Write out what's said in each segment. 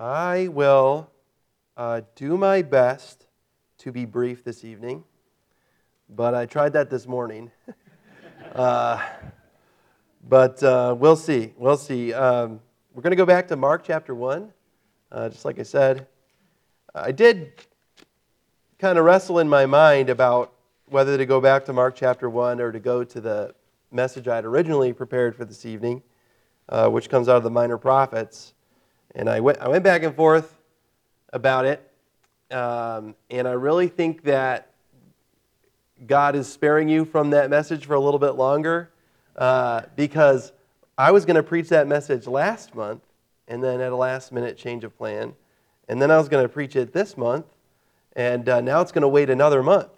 I will uh, do my best to be brief this evening, but I tried that this morning. uh, but uh, we'll see. We'll see. Um, we're going to go back to Mark chapter 1. Uh, just like I said, I did kind of wrestle in my mind about whether to go back to Mark chapter 1 or to go to the message I had originally prepared for this evening, uh, which comes out of the Minor Prophets. And I went, I went back and forth about it. Um, and I really think that God is sparing you from that message for a little bit longer uh, because I was going to preach that message last month and then at a last minute change of plan. And then I was going to preach it this month. And uh, now it's going to wait another month.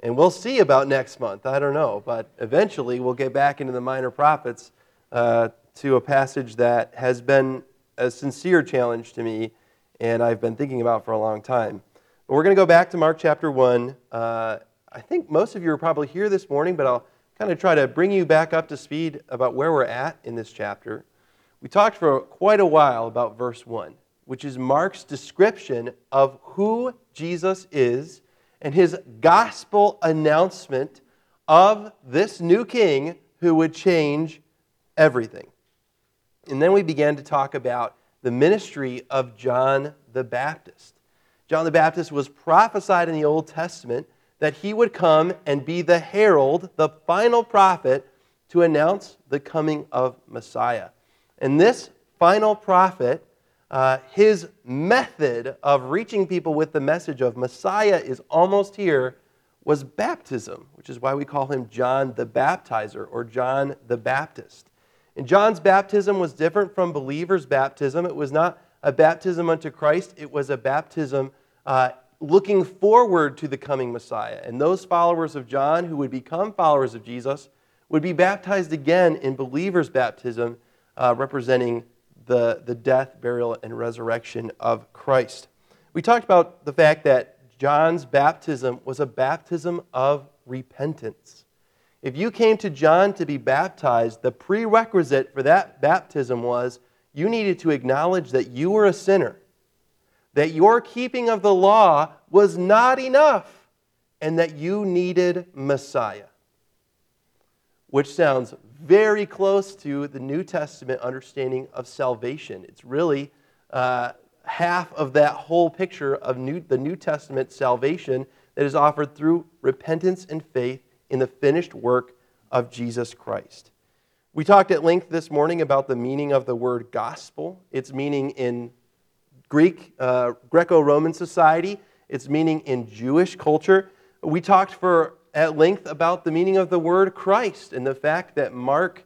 And we'll see about next month. I don't know. But eventually we'll get back into the minor prophets uh, to a passage that has been a sincere challenge to me and I've been thinking about for a long time. But we're going to go back to Mark chapter 1. Uh, I think most of you are probably here this morning, but I'll kind of try to bring you back up to speed about where we're at in this chapter. We talked for quite a while about verse 1, which is Mark's description of who Jesus is and his gospel announcement of this new king who would change everything. And then we began to talk about the ministry of John the Baptist. John the Baptist was prophesied in the Old Testament that he would come and be the herald, the final prophet, to announce the coming of Messiah. And this final prophet, uh, his method of reaching people with the message of Messiah is almost here, was baptism, which is why we call him John the Baptizer or John the Baptist. And John's baptism was different from believers' baptism. It was not a baptism unto Christ, it was a baptism uh, looking forward to the coming Messiah. And those followers of John who would become followers of Jesus would be baptized again in believers' baptism, uh, representing the, the death, burial, and resurrection of Christ. We talked about the fact that John's baptism was a baptism of repentance. If you came to John to be baptized, the prerequisite for that baptism was you needed to acknowledge that you were a sinner, that your keeping of the law was not enough, and that you needed Messiah. Which sounds very close to the New Testament understanding of salvation. It's really uh, half of that whole picture of new, the New Testament salvation that is offered through repentance and faith in the finished work of Jesus Christ. We talked at length this morning about the meaning of the word gospel, its meaning in Greek, uh, Greco Roman society, its meaning in Jewish culture. We talked for at length about the meaning of the word Christ and the fact that Mark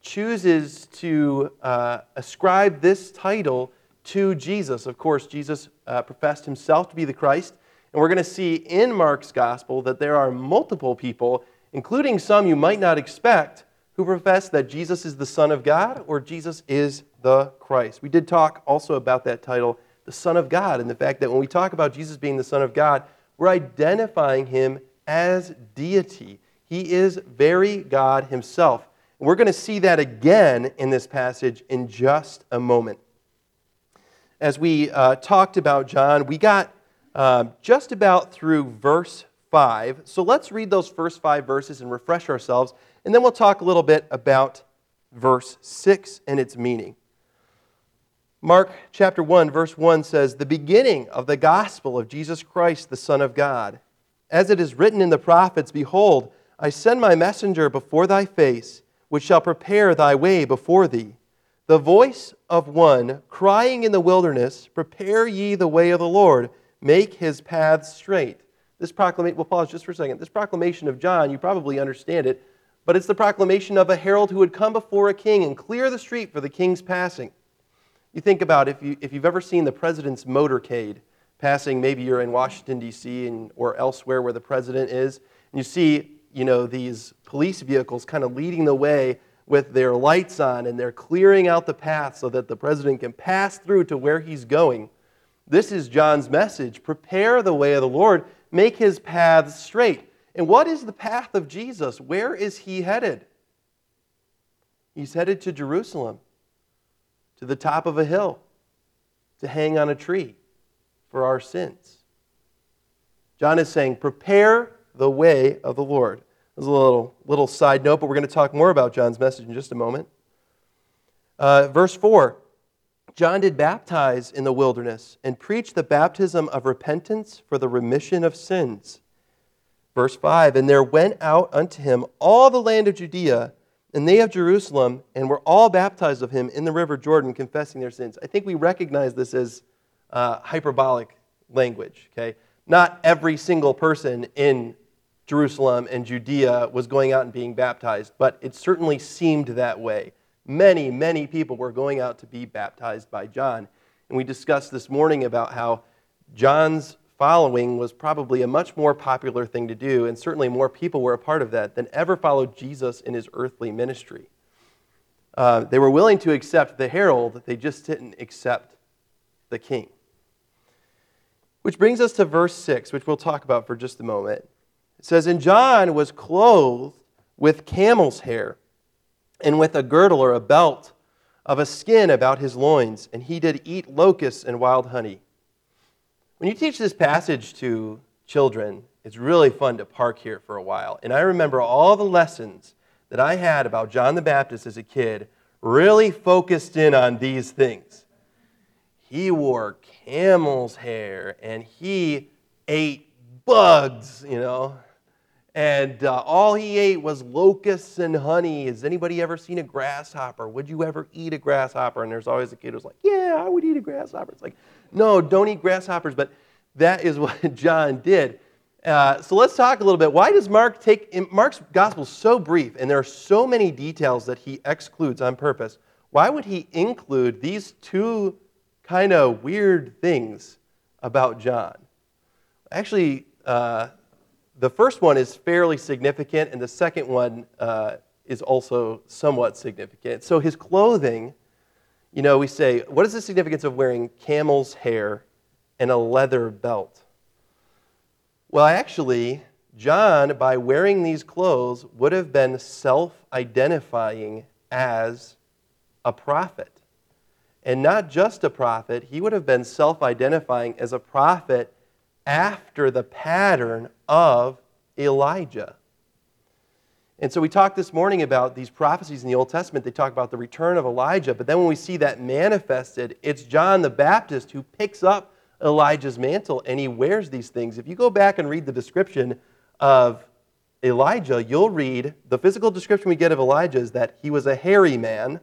chooses to uh, ascribe this title to Jesus. Of course, Jesus uh, professed himself to be the Christ, and we're going to see in Mark's gospel that there are multiple people, including some you might not expect, who profess that Jesus is the Son of God or Jesus is the Christ. We did talk also about that title, the Son of God, and the fact that when we talk about Jesus being the Son of God, we're identifying him as deity. He is very God himself. And we're going to see that again in this passage in just a moment. As we uh, talked about John, we got um, just about through verse 5. So let's read those first five verses and refresh ourselves, and then we'll talk a little bit about verse 6 and its meaning. Mark chapter 1, verse 1 says, The beginning of the gospel of Jesus Christ, the Son of God. As it is written in the prophets, Behold, I send my messenger before thy face, which shall prepare thy way before thee. The voice of one crying in the wilderness, Prepare ye the way of the Lord make his paths straight. This proclamation, we'll pause just for a second. This proclamation of John, you probably understand it, but it's the proclamation of a herald who would come before a king and clear the street for the king's passing. You think about if, you, if you've ever seen the president's motorcade passing, maybe you're in Washington, D.C., and, or elsewhere where the president is, and you see you know, these police vehicles kind of leading the way with their lights on and they're clearing out the path so that the president can pass through to where he's going. This is John's message. Prepare the way of the Lord, make his paths straight. And what is the path of Jesus? Where is he headed? He's headed to Jerusalem, to the top of a hill. to hang on a tree for our sins. John is saying, Prepare the way of the Lord. There's a little, little side note, but we're going to talk more about John's message in just a moment. Uh, verse 4 John did baptize in the wilderness and preach the baptism of repentance for the remission of sins. Verse 5 And there went out unto him all the land of Judea and they of Jerusalem, and were all baptized of him in the river Jordan, confessing their sins. I think we recognize this as uh, hyperbolic language, okay? Not every single person in Jerusalem and Judea was going out and being baptized, but it certainly seemed that way many, many people were going out to be baptized by John. And we discussed this morning about how John's following was probably a much more popular thing to do, and certainly more people were a part of that than ever followed Jesus in his earthly ministry. Uh, they were willing to accept the herald, they just didn't accept the king. Which brings us to verse 6, which we'll talk about for just a moment. It says, And John was clothed with camel's hair and with a girdle or a belt of a skin about his loins, and he did eat locusts and wild honey. When you teach this passage to children, it's really fun to park here for a while. And I remember all the lessons that I had about John the Baptist as a kid really focused in on these things. He wore camel's hair and he ate bugs, you know and uh, all he ate was locusts and honey. Has anybody ever seen a grasshopper? Would you ever eat a grasshopper? And there's always a kid who's like, Yeah, I would eat a grasshopper. It's like, No, don't eat grasshoppers. But that is what John did. Uh, so let's talk a little bit. Why does Mark take, Mark's gospel so brief and there are so many details that he excludes on purpose? Why would he include these two kind of weird things about John? Actually, uh, the first one is fairly significant, and the second one uh, is also somewhat significant. So his clothing, you know, we say, what is the significance of wearing camel's hair and a leather belt? Well, actually, John, by wearing these clothes, would have been self identifying as a prophet. And not just a prophet, he would have been self identifying as a prophet after the pattern of Elijah. And so we talked this morning about these prophecies in the Old Testament. They talk about the return of Elijah. But then when we see that manifested, it's John the Baptist who picks up Elijah's mantle and he wears these things. If you go back and read the description of Elijah, you'll read the physical description we get of Elijah is that he was a hairy man.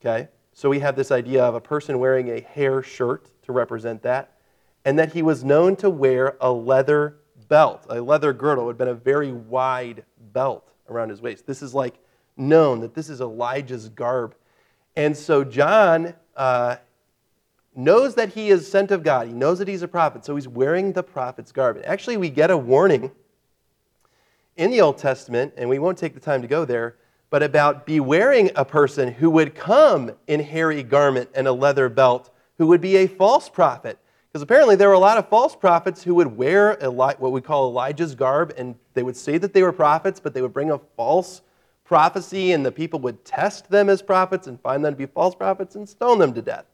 Okay? So we have this idea of a person wearing a hair shirt to represent that and that he was known to wear a leather belt, a leather girdle. Would have been a very wide belt around his waist. This is like known that this is Elijah's garb. And so John uh, knows that he is sent of God. He knows that he's a prophet, so he's wearing the prophet's garb. And actually, we get a warning in the Old Testament, and we won't take the time to go there, but about bewaring a person who would come in hairy garment and a leather belt, who would be a false prophet because apparently there were a lot of false prophets who would wear Eli- what we call Elijah's garb, and they would say that they were prophets, but they would bring a false prophecy, and the people would test them as prophets and find them to be false prophets and stone them to death.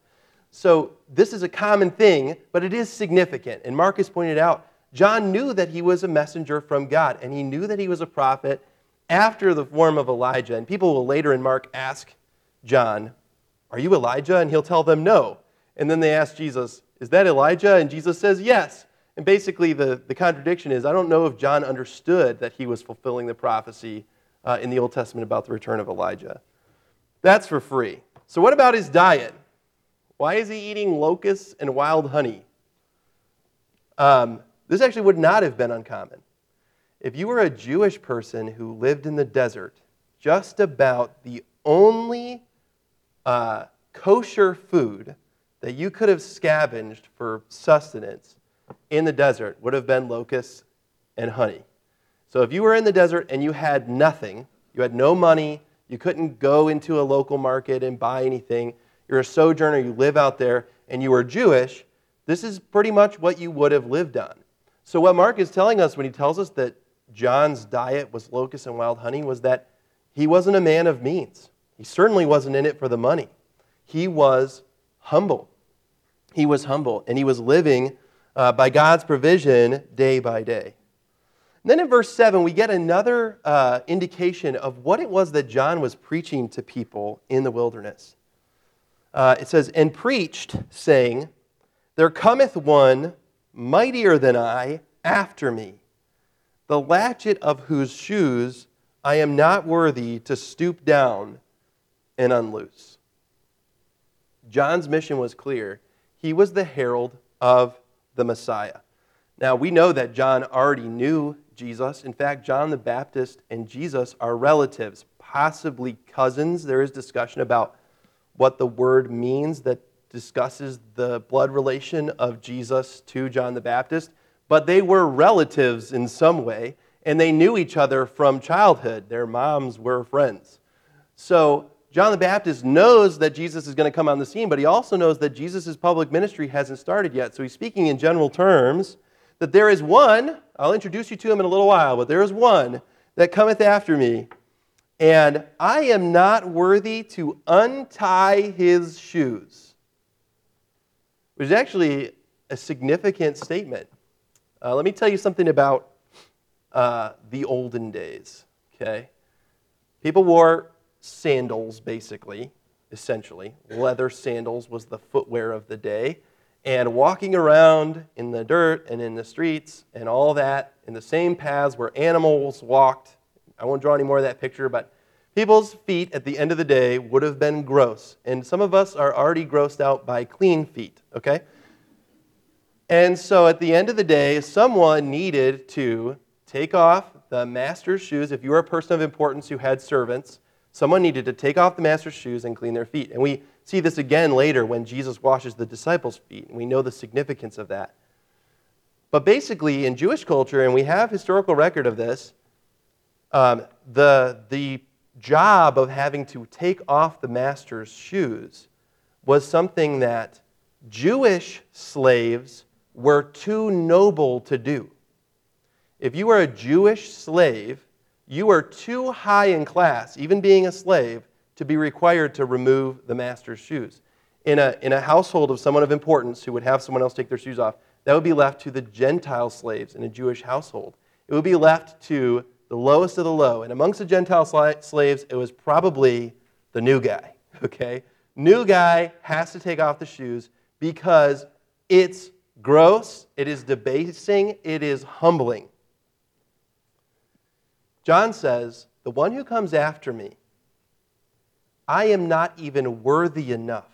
So this is a common thing, but it is significant. And Marcus pointed out, John knew that he was a messenger from God, and he knew that he was a prophet after the form of Elijah. And people will later in Mark ask John, Are you Elijah? And he'll tell them no. And then they ask Jesus, is that Elijah? And Jesus says, Yes. And basically, the, the contradiction is I don't know if John understood that he was fulfilling the prophecy uh, in the Old Testament about the return of Elijah. That's for free. So, what about his diet? Why is he eating locusts and wild honey? Um, this actually would not have been uncommon. If you were a Jewish person who lived in the desert, just about the only uh, kosher food that you could have scavenged for sustenance in the desert would have been locusts and honey. So if you were in the desert and you had nothing, you had no money, you couldn't go into a local market and buy anything, you're a sojourner, you live out there, and you were Jewish, this is pretty much what you would have lived on. So what Mark is telling us when he tells us that John's diet was locusts and wild honey was that he wasn't a man of means. He certainly wasn't in it for the money. He was humble. he was humble and he was living uh, by God's provision day by day. And then in verse 7, we get another uh, indication of what it was that John was preaching to people in the wilderness. Uh, it says, And preached, saying, There cometh one mightier than I after me, the latchet of whose shoes I am not worthy to stoop down and unloose. John's mission was clear. He was the herald of the Messiah. Now, we know that John already knew Jesus. In fact, John the Baptist and Jesus are relatives, possibly cousins. There is discussion about what the word means that discusses the blood relation of Jesus to John the Baptist, but they were relatives in some way, and they knew each other from childhood. Their moms were friends. So, John the Baptist knows that Jesus is going to come on the scene, but he also knows that Jesus' public ministry hasn't started yet. So he's speaking in general terms that there is one, I'll introduce you to him in a little while, but there is one that cometh after me, and I am not worthy to untie his shoes. Which is actually a significant statement. Uh, let me tell you something about uh, the olden days, okay? People wore sandals, basically, essentially. Leather sandals was the footwear of the day and walking around in the dirt and in the streets and all that in the same paths where animals walked. I won't draw any more of that picture, but people's feet at the end of the day would have been gross. And some of us are already grossed out by clean feet, okay? And so at the end of the day, someone needed to take off the master's shoes. If you were a person of importance who had servants, someone needed to take off the master's shoes and clean their feet. And we see this again later when Jesus washes the disciples' feet, and we know the significance of that. But basically, in Jewish culture, and we have historical record of this, um, the, the job of having to take off the master's shoes was something that Jewish slaves were too noble to do. If you were a Jewish slave, you are too high in class, even being a slave, to be required to remove the master's shoes. In a, in a household of someone of importance who would have someone else take their shoes off, that would be left to the Gentile slaves in a Jewish household. It would be left to the lowest of the low. And amongst the Gentile slaves, it was probably the new guy, okay? New guy has to take off the shoes because it's gross, it is debasing, it is humbling. John says, The one who comes after me, I am not even worthy enough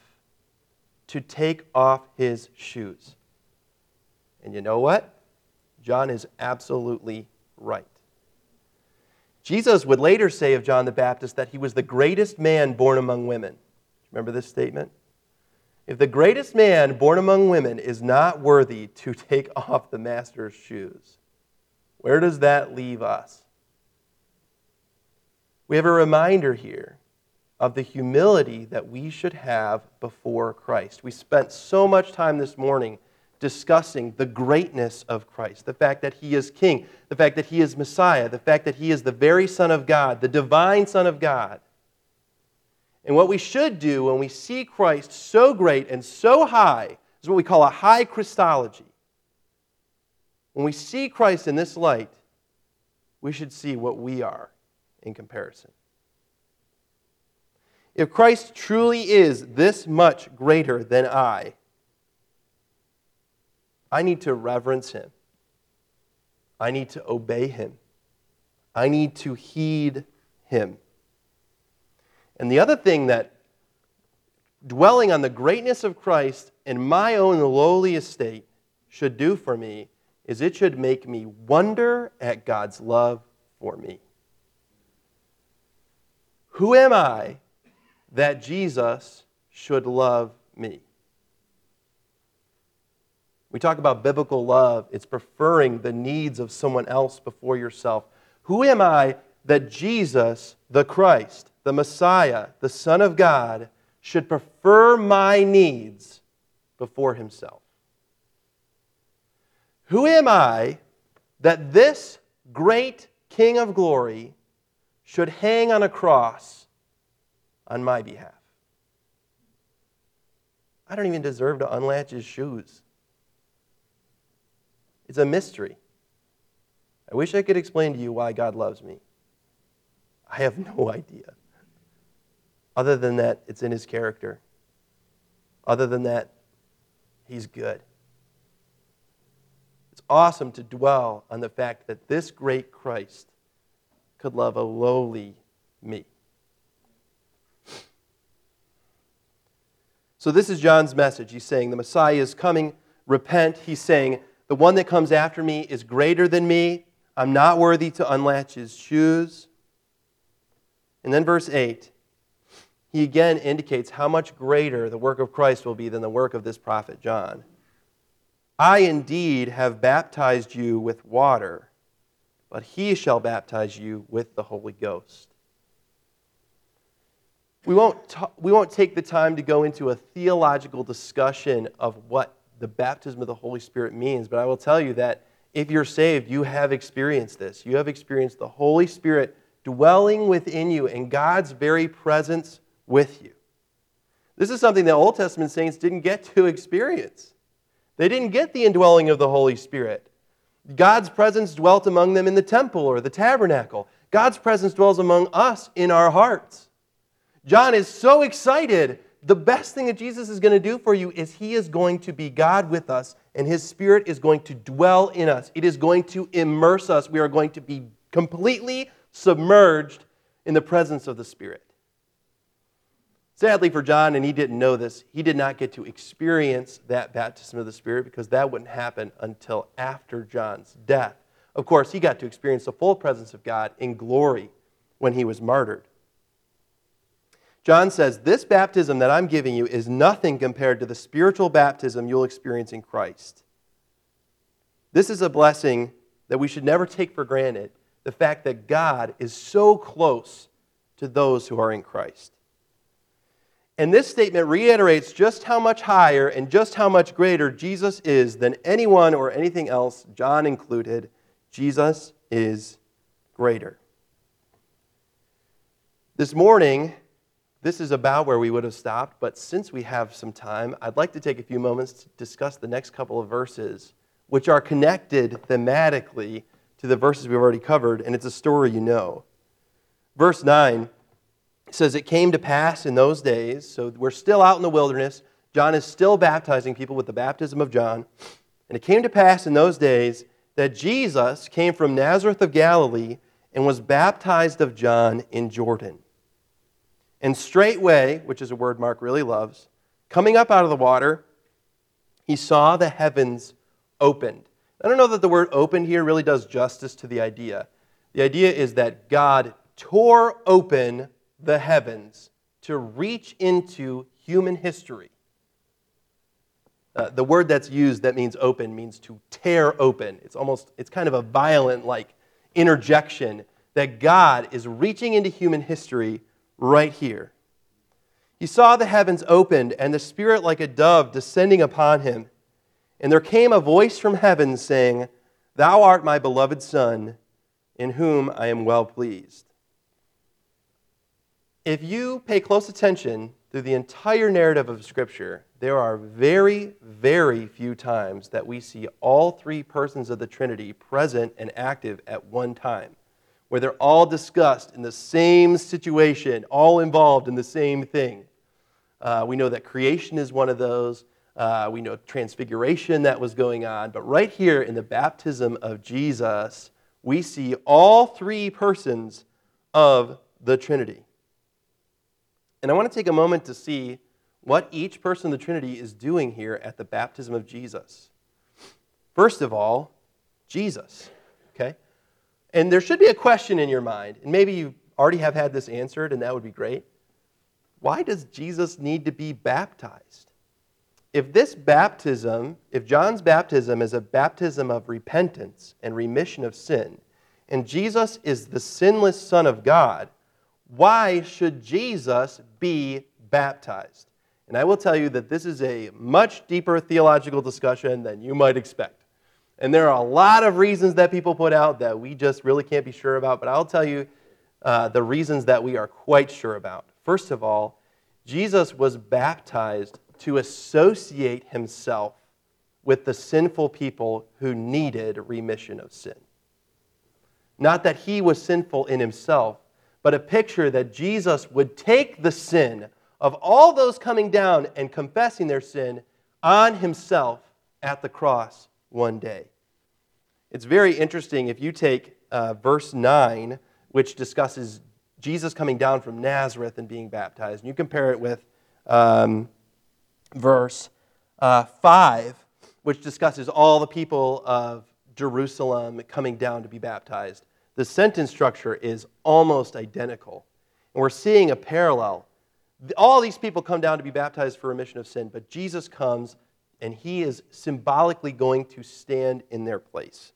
to take off his shoes. And you know what? John is absolutely right. Jesus would later say of John the Baptist that he was the greatest man born among women. Remember this statement? If the greatest man born among women is not worthy to take off the master's shoes, where does that leave us? We have a reminder here of the humility that we should have before Christ. We spent so much time this morning discussing the greatness of Christ, the fact that he is king, the fact that he is Messiah, the fact that he is the very Son of God, the divine Son of God. And what we should do when we see Christ so great and so high is what we call a high Christology. When we see Christ in this light, we should see what we are in comparison. If Christ truly is this much greater than I, I need to reverence him. I need to obey him. I need to heed him. And the other thing that dwelling on the greatness of Christ in my own lowly estate should do for me is it should make me wonder at God's love for me. Who am I that Jesus should love me. We talk about biblical love, it's preferring the needs of someone else before yourself. Who am I that Jesus, the Christ, the Messiah, the Son of God, should prefer my needs before himself? Who am I that this great King of glory should hang on a cross on my behalf. I don't even deserve to unlatch his shoes. It's a mystery. I wish I could explain to you why God loves me. I have no idea. Other than that, it's in his character. Other than that, he's good. It's awesome to dwell on the fact that this great Christ could love a lowly me. So, this is John's message. He's saying, The Messiah is coming, repent. He's saying, The one that comes after me is greater than me. I'm not worthy to unlatch his shoes. And then, verse 8, he again indicates how much greater the work of Christ will be than the work of this prophet John. I indeed have baptized you with water, but he shall baptize you with the Holy Ghost. We won't, ta- we won't take the time to go into a theological discussion of what the baptism of the Holy Spirit means, but I will tell you that if you're saved, you have experienced this. You have experienced the Holy Spirit dwelling within you and God's very presence with you. This is something that Old Testament saints didn't get to experience. They didn't get the indwelling of the Holy Spirit. God's presence dwelt among them in the temple or the tabernacle. God's presence dwells among us in our hearts. John is so excited. The best thing that Jesus is going to do for you is he is going to be God with us, and his spirit is going to dwell in us. It is going to immerse us. We are going to be completely submerged in the presence of the Spirit. Sadly for John, and he didn't know this, he did not get to experience that baptism of the Spirit because that wouldn't happen until after John's death. Of course, he got to experience the full presence of God in glory when he was martyred. John says, This baptism that I'm giving you is nothing compared to the spiritual baptism you'll experience in Christ. This is a blessing that we should never take for granted the fact that God is so close to those who are in Christ. And this statement reiterates just how much higher and just how much greater Jesus is than anyone or anything else, John included. Jesus is greater. This morning, this is about where we would have stopped, but since we have some time, I'd like to take a few moments to discuss the next couple of verses, which are connected thematically to the verses we've already covered, and it's a story you know. Verse 9 says, It came to pass in those days, so we're still out in the wilderness. John is still baptizing people with the baptism of John. And it came to pass in those days that Jesus came from Nazareth of Galilee and was baptized of John in Jordan. And straightway, which is a word Mark really loves, coming up out of the water, he saw the heavens opened. I don't know that the word open here really does justice to the idea. The idea is that God tore open the heavens to reach into human history. Uh, the word that's used that means open means to tear open. It's almost, it's kind of a violent, like, interjection that God is reaching into human history right here. He saw the heavens opened and the Spirit like a dove descending upon him. And there came a voice from heaven saying, Thou art my beloved Son, in whom I am well pleased. If you pay close attention through the entire narrative of Scripture, there are very, very few times that we see all three persons of the Trinity present and active at one time where they're all discussed in the same situation, all involved in the same thing. Uh, we know that creation is one of those. Uh, we know transfiguration that was going on. But right here in the baptism of Jesus, we see all three persons of the Trinity. And I want to take a moment to see what each person of the Trinity is doing here at the baptism of Jesus. First of all, Jesus. Okay? And there should be a question in your mind, and maybe you already have had this answered, and that would be great. Why does Jesus need to be baptized? If this baptism, if John's baptism is a baptism of repentance and remission of sin, and Jesus is the sinless Son of God, why should Jesus be baptized? And I will tell you that this is a much deeper theological discussion than you might expect. And there are a lot of reasons that people put out that we just really can't be sure about, but I'll tell you uh, the reasons that we are quite sure about. First of all, Jesus was baptized to associate himself with the sinful people who needed remission of sin. Not that he was sinful in himself, but a picture that Jesus would take the sin of all those coming down and confessing their sin on himself at the cross one day. It's very interesting if you take uh, verse 9, which discusses Jesus coming down from Nazareth and being baptized, and you compare it with um, verse uh, 5, which discusses all the people of Jerusalem coming down to be baptized. The sentence structure is almost identical. And we're seeing a parallel. All these people come down to be baptized for remission of sin, but Jesus comes and he is symbolically going to stand in their place.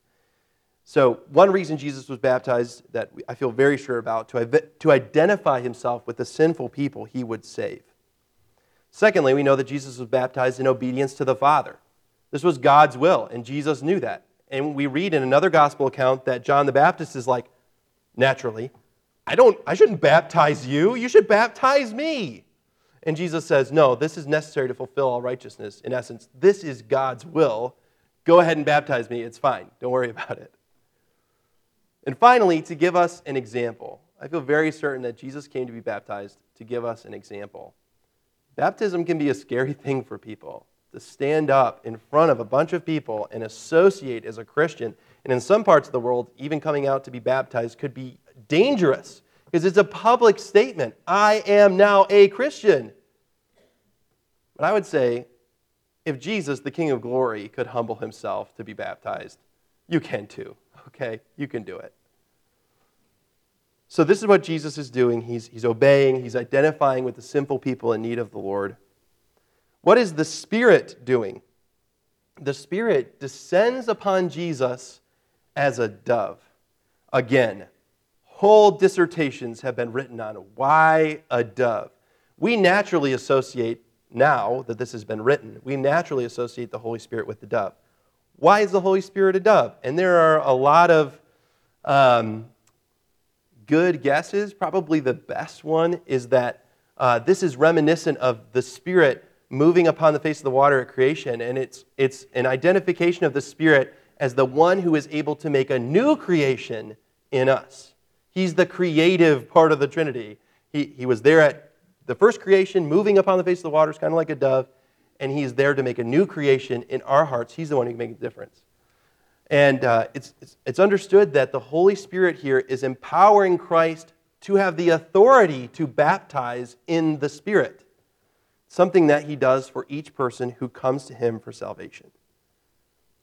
So, one reason Jesus was baptized that I feel very sure about, to, to identify himself with the sinful people he would save. Secondly, we know that Jesus was baptized in obedience to the Father. This was God's will, and Jesus knew that. And we read in another gospel account that John the Baptist is like, naturally, I don't I shouldn't baptize you. You should baptize me. And Jesus says, "No, this is necessary to fulfill all righteousness. In essence, this is God's will. Go ahead and baptize me. It's fine. Don't worry about it." And finally, to give us an example. I feel very certain that Jesus came to be baptized to give us an example. Baptism can be a scary thing for people to stand up in front of a bunch of people and associate as a Christian. And in some parts of the world, even coming out to be baptized could be dangerous because it's a public statement I am now a Christian. But I would say if Jesus, the King of glory, could humble himself to be baptized, you can too, okay? You can do it. So, this is what Jesus is doing. He's, he's obeying, he's identifying with the simple people in need of the Lord. What is the Spirit doing? The Spirit descends upon Jesus as a dove. Again, whole dissertations have been written on why a dove. We naturally associate, now that this has been written, we naturally associate the Holy Spirit with the dove. Why is the Holy Spirit a dove? And there are a lot of um, good guesses. Probably the best one is that uh, this is reminiscent of the Spirit moving upon the face of the water at creation, and it's, it's an identification of the Spirit as the one who is able to make a new creation in us. He's the creative part of the Trinity. He, he was there at the first creation, moving upon the face of the waters, kind of like a dove, and he's there to make a new creation in our hearts. He's the one who can make a difference. And uh, it's, it's, it's understood that the Holy Spirit here is empowering Christ to have the authority to baptize in the Spirit something that he does for each person who comes to him for salvation.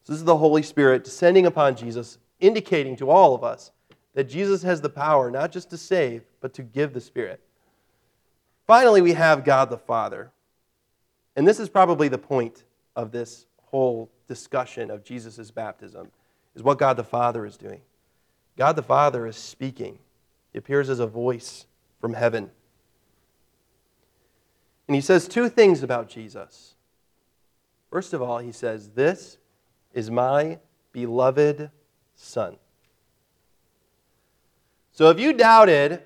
So this is the Holy Spirit descending upon Jesus, indicating to all of us that Jesus has the power not just to save, but to give the Spirit. Finally, we have God the Father. And this is probably the point of this whole discussion of Jesus' baptism, is what God the Father is doing. God the Father is speaking. He appears as a voice from heaven. And he says two things about Jesus. First of all, he says, This is my beloved Son. So if you doubted,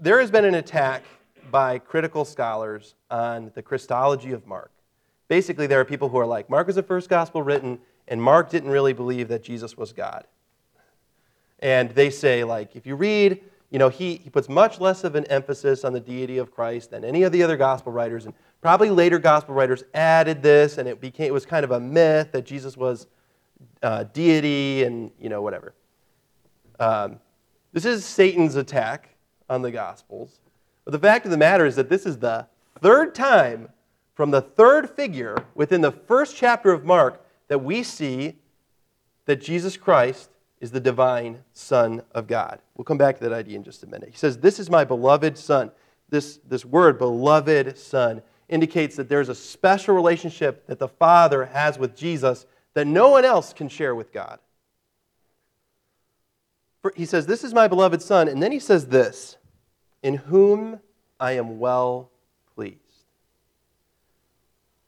there has been an attack by critical scholars on the Christology of Mark. Basically, there are people who are like, Mark was the first gospel written, and Mark didn't really believe that Jesus was God. And they say, like, if you read you know, he, he puts much less of an emphasis on the deity of Christ than any of the other gospel writers. And probably later gospel writers added this, and it became it was kind of a myth that Jesus was uh, deity and you know whatever. Um, this is Satan's attack on the gospels. But the fact of the matter is that this is the third time from the third figure within the first chapter of Mark that we see that Jesus Christ is the divine Son of God. We'll come back to that idea in just a minute. He says, This is my beloved Son. This, this word, beloved Son, indicates that there's a special relationship that the Father has with Jesus that no one else can share with God. He says, This is my beloved Son. And then he says this In whom I am well pleased.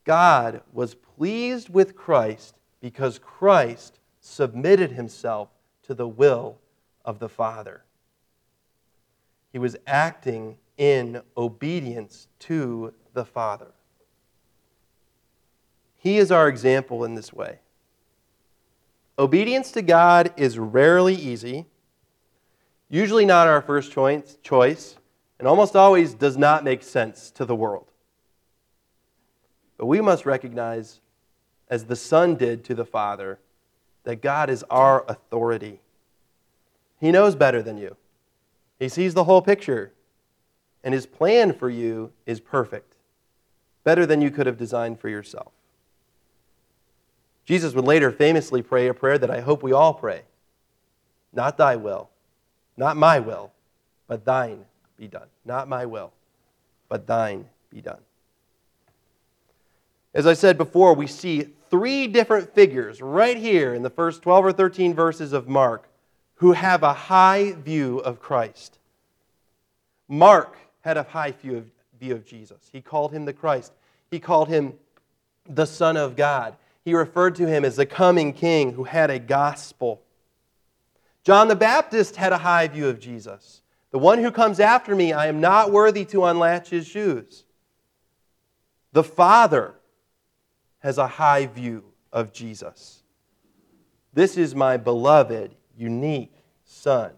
God was pleased with Christ because Christ submitted himself to the will of the Father. He was acting in obedience to the Father. He is our example in this way. Obedience to God is rarely easy, usually not our first choice, and almost always does not make sense to the world. But we must recognize, as the Son did to the Father, that God is our authority. He knows better than you, He sees the whole picture, and His plan for you is perfect, better than you could have designed for yourself. Jesus would later famously pray a prayer that I hope we all pray Not thy will, not my will, but thine be done. Not my will, but thine be done. As I said before, we see three different figures right here in the first 12 or 13 verses of Mark who have a high view of Christ. Mark had a high view of, view of Jesus. He called him the Christ, he called him the Son of God. He referred to him as the coming king who had a gospel. John the Baptist had a high view of Jesus. The one who comes after me, I am not worthy to unlatch his shoes. The Father has a high view of Jesus. This is my beloved, unique Son,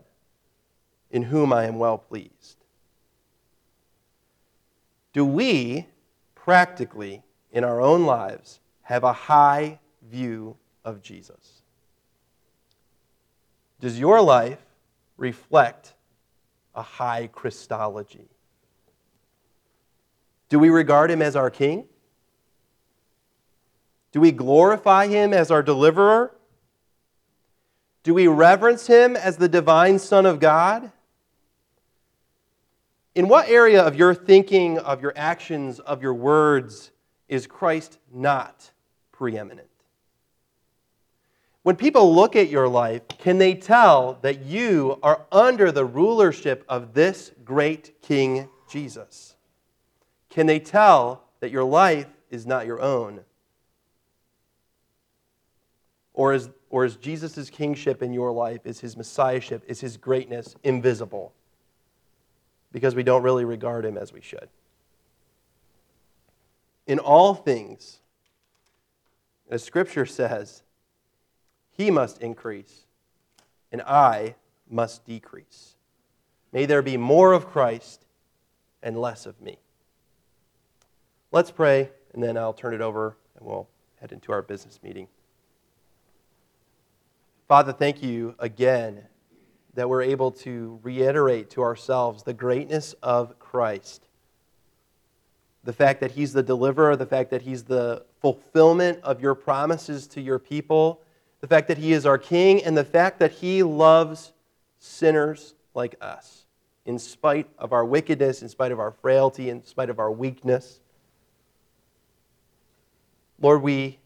in whom I am well pleased. Do we practically, in our own lives, have a high view of Jesus? Does your life reflect a high Christology? Do we regard him as our king? Do we glorify him as our deliverer? Do we reverence him as the divine Son of God? In what area of your thinking, of your actions, of your words is Christ not preeminent? When people look at your life, can they tell that you are under the rulership of this great King Jesus? Can they tell that your life is not your own? Or is, or is Jesus' kingship in your life, is his messiahship, is his greatness invisible? Because we don't really regard him as we should. In all things, as Scripture says, he must increase, and I must decrease. May there be more of Christ and less of me. Let's pray, and then I'll turn it over and we'll head into our business meeting. Father, thank you again that we're able to reiterate to ourselves the greatness of Christ. The fact that He's the deliverer, the fact that He's the fulfillment of your promises to your people, the fact that He is our King, and the fact that He loves sinners like us, in spite of our wickedness, in spite of our frailty, in spite of our weakness. Lord, we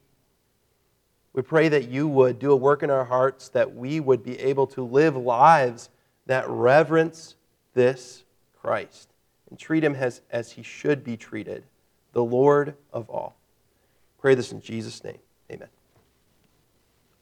we pray that you would do a work in our hearts that we would be able to live lives that reverence this Christ and treat him as, as he should be treated, the Lord of all. Pray this in Jesus' name. Amen.